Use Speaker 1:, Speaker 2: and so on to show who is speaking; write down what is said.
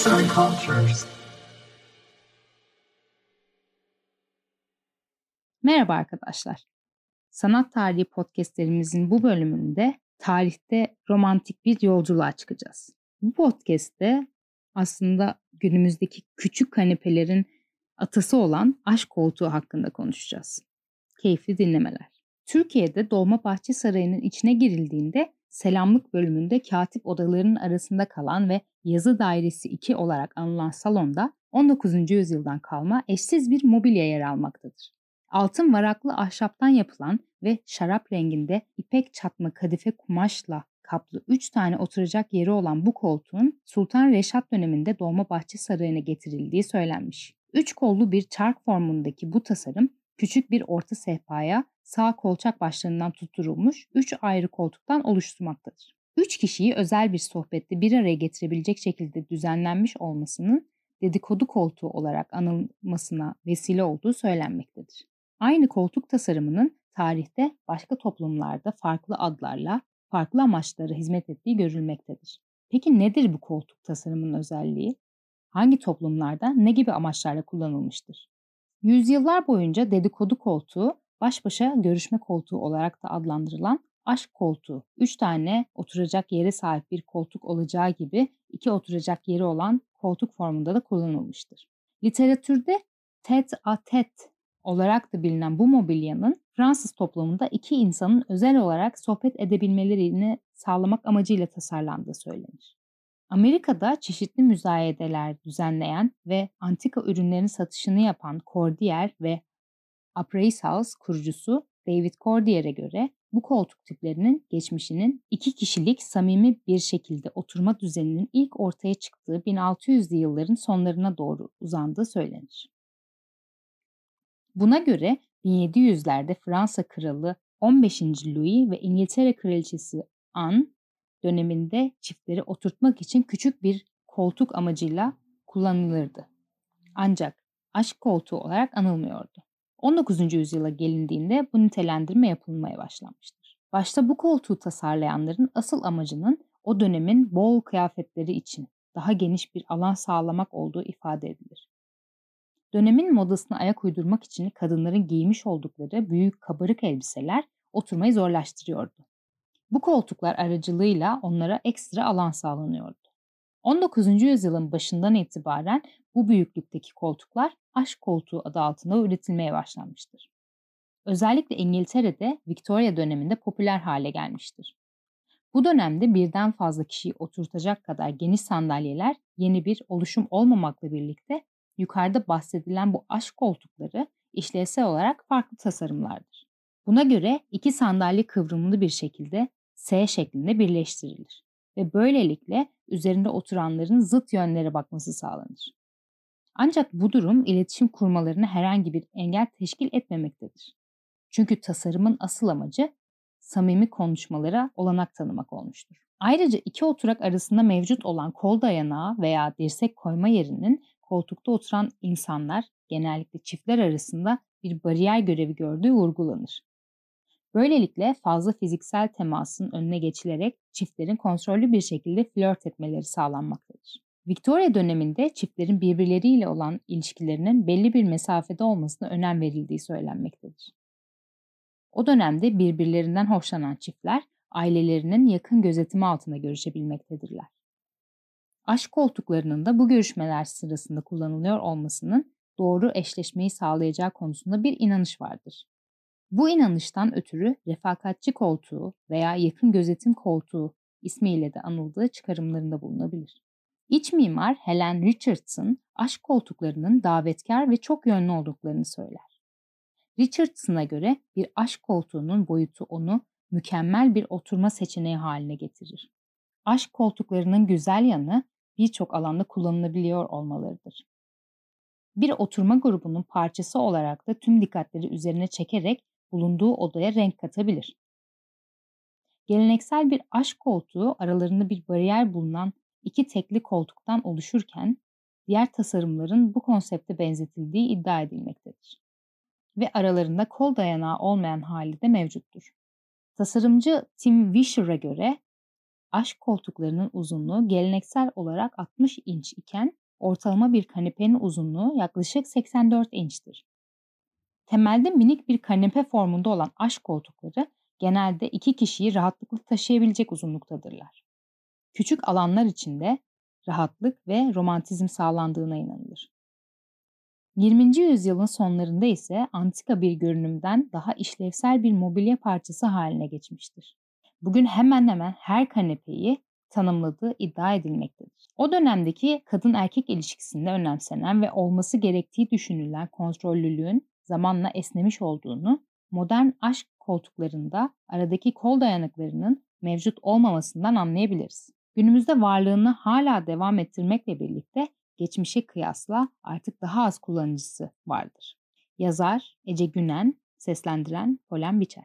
Speaker 1: Arts and Cultures. Merhaba arkadaşlar. Sanat Tarihi podcastlerimizin bu bölümünde tarihte romantik bir yolculuğa çıkacağız. Bu podcast'te aslında günümüzdeki küçük kanepelerin atası olan aşk koltuğu hakkında konuşacağız. Keyifli dinlemeler. Türkiye'de Dolmabahçe Sarayı'nın içine girildiğinde selamlık bölümünde katip odalarının arasında kalan ve yazı dairesi 2 olarak anılan salonda 19. yüzyıldan kalma eşsiz bir mobilya yer almaktadır. Altın varaklı ahşaptan yapılan ve şarap renginde ipek çatma kadife kumaşla kaplı 3 tane oturacak yeri olan bu koltuğun Sultan Reşat döneminde Dolmabahçe Sarayı'na getirildiği söylenmiş. Üç kollu bir çark formundaki bu tasarım küçük bir orta sehpaya sağ kolçak başlarından tutturulmuş 3 ayrı koltuktan oluşturmaktadır. 3 kişiyi özel bir sohbette bir araya getirebilecek şekilde düzenlenmiş olmasının dedikodu koltuğu olarak anılmasına vesile olduğu söylenmektedir. Aynı koltuk tasarımının tarihte başka toplumlarda farklı adlarla, farklı amaçlara hizmet ettiği görülmektedir. Peki nedir bu koltuk tasarımının özelliği? Hangi toplumlarda ne gibi amaçlarla kullanılmıştır? Yüzyıllar boyunca dedikodu koltuğu baş başa görüşme koltuğu olarak da adlandırılan aşk koltuğu, üç tane oturacak yere sahip bir koltuk olacağı gibi iki oturacak yeri olan koltuk formunda da kullanılmıştır. Literatürde tête à tête olarak da bilinen bu mobilyanın Fransız toplumunda iki insanın özel olarak sohbet edebilmelerini sağlamak amacıyla tasarlandığı söylenir. Amerika'da çeşitli müzayedeler düzenleyen ve antika ürünlerin satışını yapan Cordier ve Appraise House kurucusu David Cordier'e göre bu koltuk tiplerinin geçmişinin iki kişilik samimi bir şekilde oturma düzeninin ilk ortaya çıktığı 1600'lü yılların sonlarına doğru uzandığı söylenir. Buna göre 1700'lerde Fransa kralı 15. Louis ve İngiltere kraliçesi Anne döneminde çiftleri oturtmak için küçük bir koltuk amacıyla kullanılırdı. Ancak aşk koltuğu olarak anılmıyordu. 19. yüzyıla gelindiğinde bu nitelendirme yapılmaya başlanmıştır. Başta bu koltuğu tasarlayanların asıl amacının o dönemin bol kıyafetleri için daha geniş bir alan sağlamak olduğu ifade edilir. Dönemin modasına ayak uydurmak için kadınların giymiş oldukları büyük kabarık elbiseler oturmayı zorlaştırıyordu. Bu koltuklar aracılığıyla onlara ekstra alan sağlanıyordu. 19. yüzyılın başından itibaren bu büyüklükteki koltuklar aşk koltuğu adı altında üretilmeye başlanmıştır. Özellikle İngiltere'de Victoria döneminde popüler hale gelmiştir. Bu dönemde birden fazla kişiyi oturtacak kadar geniş sandalyeler yeni bir oluşum olmamakla birlikte yukarıda bahsedilen bu aşk koltukları işlevsel olarak farklı tasarımlardır. Buna göre iki sandalye kıvrımlı bir şekilde S şeklinde birleştirilir ve böylelikle üzerinde oturanların zıt yönlere bakması sağlanır. Ancak bu durum iletişim kurmalarına herhangi bir engel teşkil etmemektedir. Çünkü tasarımın asıl amacı samimi konuşmalara olanak tanımak olmuştur. Ayrıca iki oturak arasında mevcut olan kol dayanağı veya dirsek koyma yerinin koltukta oturan insanlar genellikle çiftler arasında bir bariyer görevi gördüğü vurgulanır. Böylelikle fazla fiziksel temasın önüne geçilerek çiftlerin kontrollü bir şekilde flört etmeleri sağlanmaktadır. Victoria döneminde çiftlerin birbirleriyle olan ilişkilerinin belli bir mesafede olmasına önem verildiği söylenmektedir. O dönemde birbirlerinden hoşlanan çiftler ailelerinin yakın gözetimi altında görüşebilmektedirler. Aşk koltuklarının da bu görüşmeler sırasında kullanılıyor olmasının doğru eşleşmeyi sağlayacağı konusunda bir inanış vardır. Bu inanıştan ötürü refakatçi koltuğu veya yakın gözetim koltuğu ismiyle de anıldığı çıkarımlarında bulunabilir. İç mimar Helen Richardson aşk koltuklarının davetkar ve çok yönlü olduklarını söyler. Richardson'a göre bir aşk koltuğunun boyutu onu mükemmel bir oturma seçeneği haline getirir. Aşk koltuklarının güzel yanı birçok alanda kullanılabiliyor olmalarıdır. Bir oturma grubunun parçası olarak da tüm dikkatleri üzerine çekerek bulunduğu odaya renk katabilir. Geleneksel bir aşk koltuğu aralarında bir bariyer bulunan iki tekli koltuktan oluşurken diğer tasarımların bu konsepte benzetildiği iddia edilmektedir. Ve aralarında kol dayanağı olmayan hali de mevcuttur. Tasarımcı Tim Wisher'a göre aşk koltuklarının uzunluğu geleneksel olarak 60 inç iken ortalama bir kanepenin uzunluğu yaklaşık 84 inçtir. Temelde minik bir kanepe formunda olan aşk koltukları genelde iki kişiyi rahatlıkla taşıyabilecek uzunluktadırlar. Küçük alanlar içinde rahatlık ve romantizm sağlandığına inanılır. 20. yüzyılın sonlarında ise antika bir görünümden daha işlevsel bir mobilya parçası haline geçmiştir. Bugün hemen hemen her kanepeyi tanımladığı iddia edilmektedir. O dönemdeki kadın erkek ilişkisinde önemsenen ve olması gerektiği düşünülen kontrollülüğün zamanla esnemiş olduğunu, modern aşk koltuklarında aradaki kol dayanıklarının mevcut olmamasından anlayabiliriz. Günümüzde varlığını hala devam ettirmekle birlikte geçmişe kıyasla artık daha az kullanıcısı vardır. Yazar Ece Günen, seslendiren Polen Biçer.